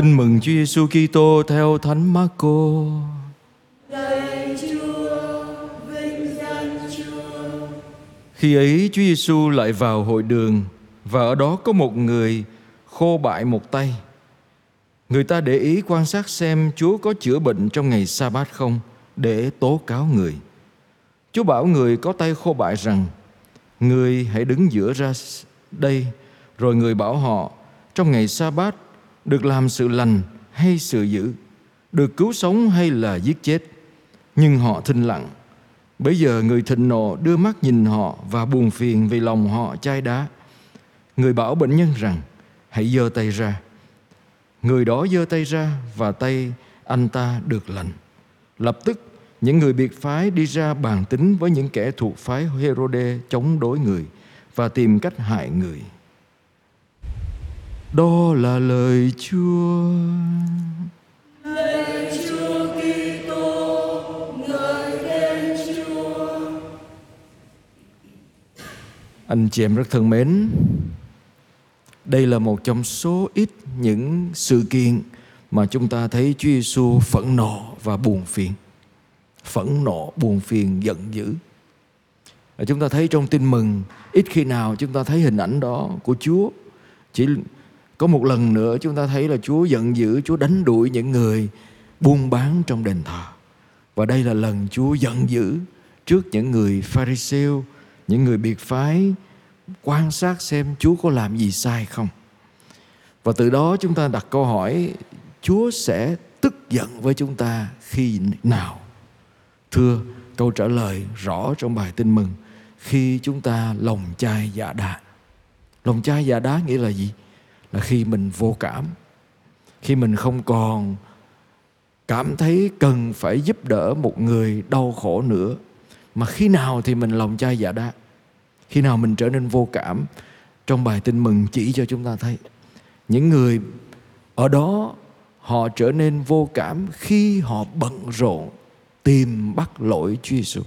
Tin mừng Chúa Giêsu Kitô theo Thánh Marco. Khi ấy Chúa Giêsu lại vào hội đường và ở đó có một người khô bại một tay. Người ta để ý quan sát xem Chúa có chữa bệnh trong ngày sa bát không để tố cáo người. Chúa bảo người có tay khô bại rằng, Người hãy đứng giữa ra đây Rồi người bảo họ, Trong ngày sa bát được làm sự lành hay sự dữ, Được cứu sống hay là giết chết. Nhưng họ thinh lặng. Bây giờ người thịnh nộ đưa mắt nhìn họ Và buồn phiền vì lòng họ chai đá. Người bảo bệnh nhân rằng, Hãy giơ tay ra. Người đó giơ tay ra Và tay anh ta được lành. Lập tức, những người biệt phái đi ra bàn tính với những kẻ thuộc phái Herode chống đối người và tìm cách hại người. Đó là lời Chúa. Lời Chúa Kitô, ngợi khen Chúa. Anh chị em rất thân mến, đây là một trong số ít những sự kiện mà chúng ta thấy Chúa Giêsu phẫn nộ và buồn phiền phẫn nộ, buồn phiền, giận dữ. Và chúng ta thấy trong tin mừng, ít khi nào chúng ta thấy hình ảnh đó của Chúa. Chỉ có một lần nữa chúng ta thấy là Chúa giận dữ, Chúa đánh đuổi những người buôn bán trong đền thờ. Và đây là lần Chúa giận dữ trước những người Pharisêu, những người biệt phái quan sát xem Chúa có làm gì sai không. Và từ đó chúng ta đặt câu hỏi Chúa sẽ tức giận với chúng ta khi nào? Thưa, câu trả lời rõ trong bài tin mừng khi chúng ta lòng chai dạ đá. Lòng chai dạ đá nghĩa là gì? Là khi mình vô cảm, khi mình không còn cảm thấy cần phải giúp đỡ một người đau khổ nữa mà khi nào thì mình lòng chai dạ đá khi nào mình trở nên vô cảm? Trong bài tin mừng chỉ cho chúng ta thấy những người ở đó họ trở nên vô cảm khi họ bận rộn tìm bắt lỗi Chúa Giêsu.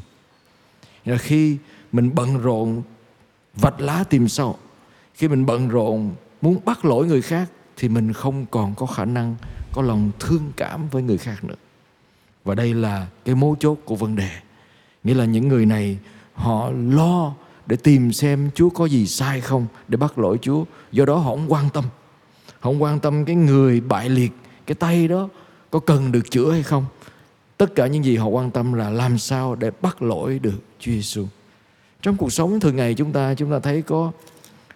Là khi mình bận rộn vạch lá tìm sâu, khi mình bận rộn muốn bắt lỗi người khác thì mình không còn có khả năng có lòng thương cảm với người khác nữa. Và đây là cái mấu chốt của vấn đề. Nghĩa là những người này họ lo để tìm xem Chúa có gì sai không để bắt lỗi Chúa. Do đó họ không quan tâm. Họ không quan tâm cái người bại liệt, cái tay đó có cần được chữa hay không tất cả những gì họ quan tâm là làm sao để bắt lỗi được Chúa Giêsu. Trong cuộc sống thường ngày chúng ta chúng ta thấy có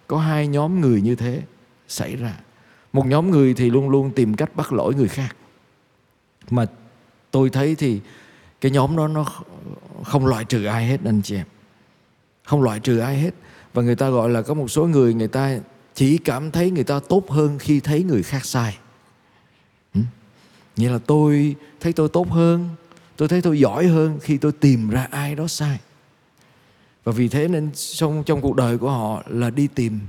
có hai nhóm người như thế xảy ra. Một nhóm người thì luôn luôn tìm cách bắt lỗi người khác. Mà tôi thấy thì cái nhóm đó nó không loại trừ ai hết anh chị em. Không loại trừ ai hết. Và người ta gọi là có một số người người ta chỉ cảm thấy người ta tốt hơn khi thấy người khác sai. Nghĩa là tôi thấy tôi tốt hơn, tôi thấy tôi giỏi hơn khi tôi tìm ra ai đó sai. Và vì thế nên trong, trong cuộc đời của họ là đi tìm,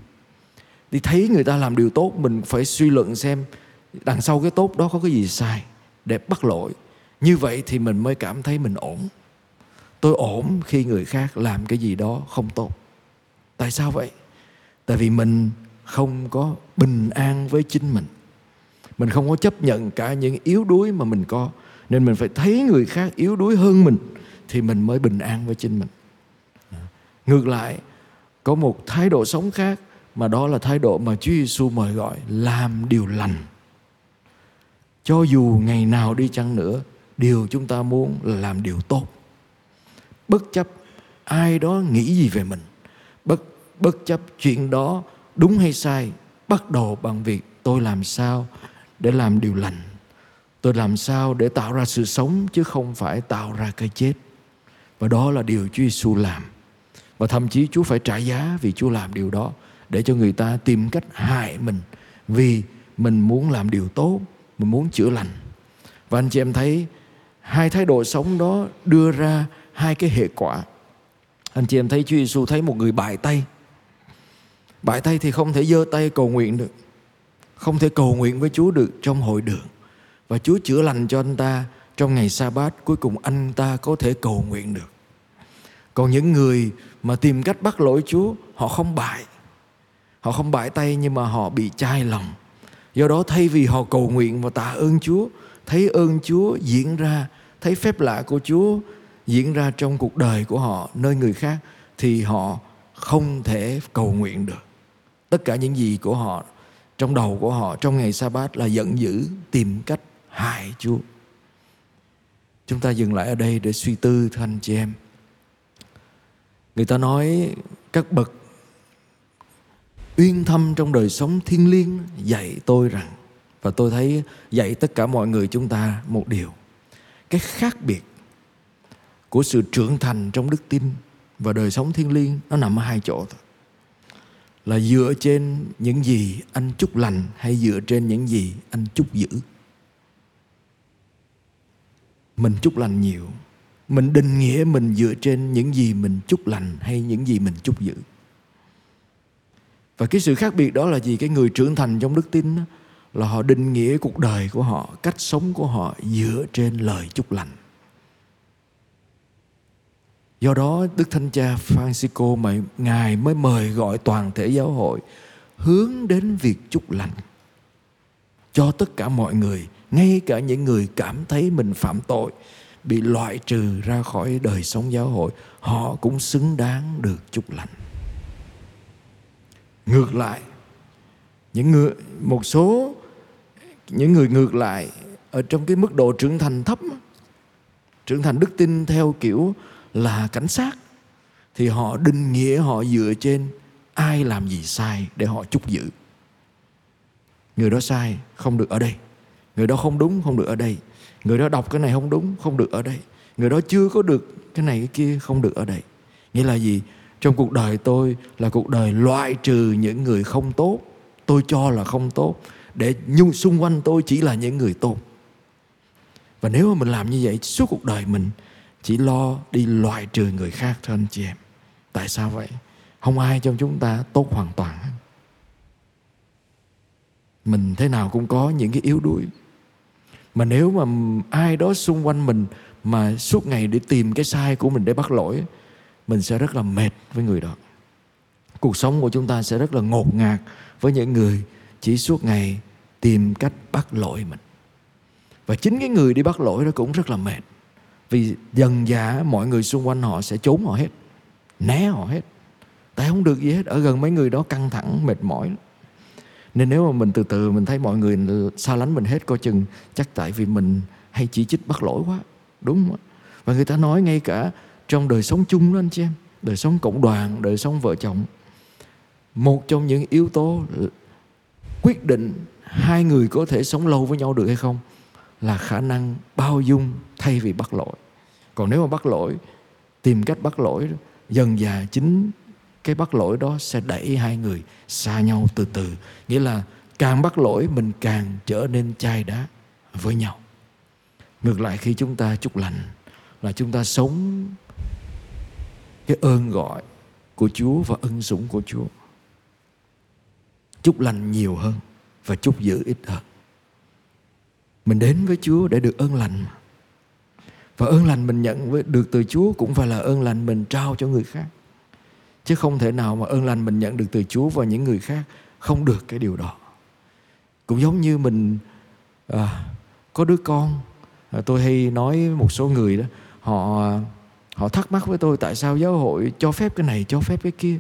đi thấy người ta làm điều tốt, mình phải suy luận xem đằng sau cái tốt đó có cái gì sai để bắt lỗi. Như vậy thì mình mới cảm thấy mình ổn. Tôi ổn khi người khác làm cái gì đó không tốt. Tại sao vậy? Tại vì mình không có bình an với chính mình mình không có chấp nhận cả những yếu đuối mà mình có nên mình phải thấy người khác yếu đuối hơn mình thì mình mới bình an với chính mình ngược lại có một thái độ sống khác mà đó là thái độ mà Chúa Giêsu mời gọi, làm điều lành. Cho dù ngày nào đi chăng nữa, điều chúng ta muốn là làm điều tốt. Bất chấp ai đó nghĩ gì về mình, bất bất chấp chuyện đó đúng hay sai, bắt đầu bằng việc tôi làm sao để làm điều lành. Tôi làm sao để tạo ra sự sống chứ không phải tạo ra cái chết. Và đó là điều Chúa Giêsu làm. Và thậm chí Chúa phải trả giá vì Chúa làm điều đó để cho người ta tìm cách hại mình. Vì mình muốn làm điều tốt, mình muốn chữa lành. Và anh chị em thấy, hai thái độ sống đó đưa ra hai cái hệ quả. Anh chị em thấy Chúa Giêsu thấy một người bại tay. Bại tay thì không thể giơ tay cầu nguyện được. Không thể cầu nguyện với Chúa được trong hội đường. Và Chúa chữa lành cho anh ta trong ngày sa bát cuối cùng anh ta có thể cầu nguyện được. Còn những người mà tìm cách bắt lỗi Chúa, họ không bại họ không bãi tay nhưng mà họ bị chai lòng. Do đó thay vì họ cầu nguyện và tạ ơn chúa, thấy ơn chúa diễn ra, thấy phép lạ của chúa diễn ra trong cuộc đời của họ nơi người khác, thì họ không thể cầu nguyện được. Tất cả những gì của họ, trong đầu của họ trong ngày sa bát là giận dữ tìm cách hại chúa. Chúng ta dừng lại ở đây để suy tư, thưa anh chị em. Người ta nói các bậc uyên thâm trong đời sống thiên liêng dạy tôi rằng, và tôi thấy dạy tất cả mọi người chúng ta một điều. Cái khác biệt của sự trưởng thành trong đức tin và đời sống thiên liêng nó nằm ở hai chỗ thôi. Là dựa trên những gì anh chúc lành hay dựa trên những gì anh chúc giữ mình chúc lành nhiều. Mình định nghĩa mình dựa trên những gì mình chúc lành hay những gì mình chúc giữ và cái sự khác biệt đó là gì? Cái người trưởng thành trong đức tin đó, là họ định nghĩa cuộc đời của họ cách sống của họ dựa trên lời chúc lành. Do đó đức thánh cha francisco mà ngài mới mời gọi toàn thể giáo hội hướng đến việc chúc lành cho tất cả mọi người ngay cả những người cảm thấy mình phạm tội bị loại trừ ra khỏi đời sống giáo hội họ cũng xứng đáng được chúc lành ngược lại. Những người, một số, những người ngược lại ở trong cái mức độ trưởng thành thấp trưởng thành đức tin theo kiểu là cảnh sát, thì họ định nghĩa họ dựa trên ai làm gì sai để họ chúc giữ. Người đó sai, không được ở đây. Người đó không đúng, không được ở đây. Người đó đọc cái này không đúng, không được ở đây. Người đó chưa có được cái này, cái kia, không được ở đây. Nghĩa là gì? Trong cuộc đời tôi là cuộc đời loại trừ những người không tốt. Tôi cho là không tốt. Để nhung xung quanh tôi chỉ là những người tốt. Và nếu mà mình làm như vậy, suốt cuộc đời mình chỉ lo đi loại trừ người khác thôi anh chị em. Tại sao vậy? Không ai trong chúng ta tốt hoàn toàn mình thế nào cũng có những cái yếu đuối. Mà nếu mà ai đó xung quanh mình mà suốt ngày để tìm cái sai của mình để bắt lỗi mình sẽ rất là mệt với người đó. Cuộc sống của chúng ta sẽ rất là ngột ngạt với những người chỉ suốt ngày tìm cách bắt lỗi mình. Và chính cái người đi bắt lỗi đó cũng rất là mệt. Vì dần dà, mọi người xung quanh họ sẽ trốn họ hết, né họ hết. Tại không được gì hết, ở gần mấy người đó căng thẳng, mệt mỏi nên nếu mà mình từ từ, mình thấy mọi người xa lánh mình hết, coi chừng chắc tại vì mình hay chỉ trích bắt lỗi quá, đúng không và người ta nói ngay cả trong đời sống chung đó anh chị em, đời sống cộng đoàn, đời sống vợ chồng. Một trong những yếu tố quyết định hai người có thể sống lâu với nhau được hay không là khả năng bao dung thay vì bắt lỗi. Còn nếu mà bắt lỗi, tìm cách bắt lỗi dần dà chính cái bắt lỗi đó sẽ đẩy hai người xa nhau từ từ. Nghĩa là càng bắt lỗi, mình càng trở nên chai đá với nhau. Ngược lại, khi chúng ta chúc lành là chúng ta sống cái ơn gọi của Chúa và ân sủng của Chúa. Chúc lành nhiều hơn và chúc giữ ít hơn. Mình đến với Chúa để được ơn lành và ơn lành mình nhận được từ Chúa cũng phải là ơn lành mình trao cho người khác. Chứ không thể nào mà ơn lành mình nhận được từ Chúa và những người khác không được cái điều đó. Cũng giống như mình à, có đứa con à, tôi hay nói một số người đó họ họ thắc mắc với tôi tại sao giáo hội cho phép cái này, cho phép cái kia.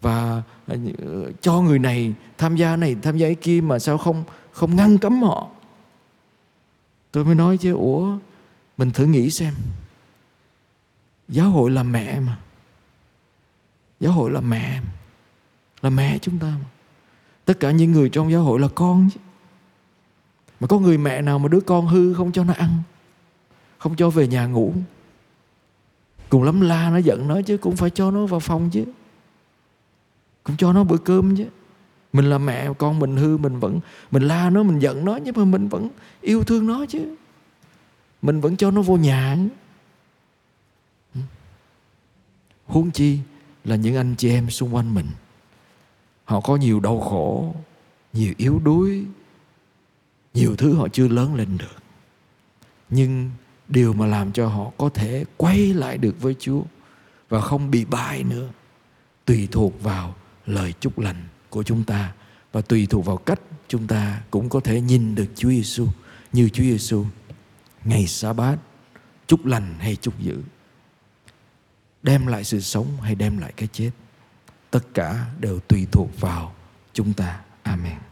Và ờ, ờ, cho người này tham gia này, tham gia cái kia mà sao không không ngăn cấm họ? Tôi mới nói chứ, ủa, mình thử nghĩ xem. Giáo hội là mẹ mà. Giáo hội là mẹ là mẹ chúng ta mà. Tất cả những người trong giáo hội là con chứ. Mà có người mẹ nào mà đứa con hư không cho nó ăn? Không cho về nhà ngủ? Cùng lắm la nó giận nó chứ, cũng phải cho nó vào phòng chứ. Cũng cho nó bữa cơm chứ. Mình là mẹ, con mình hư, mình vẫn, mình la nó, mình giận nó, nhưng mà mình vẫn yêu thương nó chứ. Mình vẫn cho nó vô nhà. Huống chi là những anh chị em xung quanh mình, họ có nhiều đau khổ, nhiều yếu đuối, nhiều thứ họ chưa lớn lên được. Nhưng điều mà làm cho họ có thể quay lại được với chúa và không bị bại nữa, tùy thuộc vào lời chúc lành của chúng ta và tùy thuộc vào cách chúng ta cũng có thể nhìn được Chúa Giêsu như Chúa Giêsu ngày sa bát chúc lành hay chúc dữ, đem lại sự sống hay đem lại cái chết. Tất cả đều tùy thuộc vào chúng ta. Amen.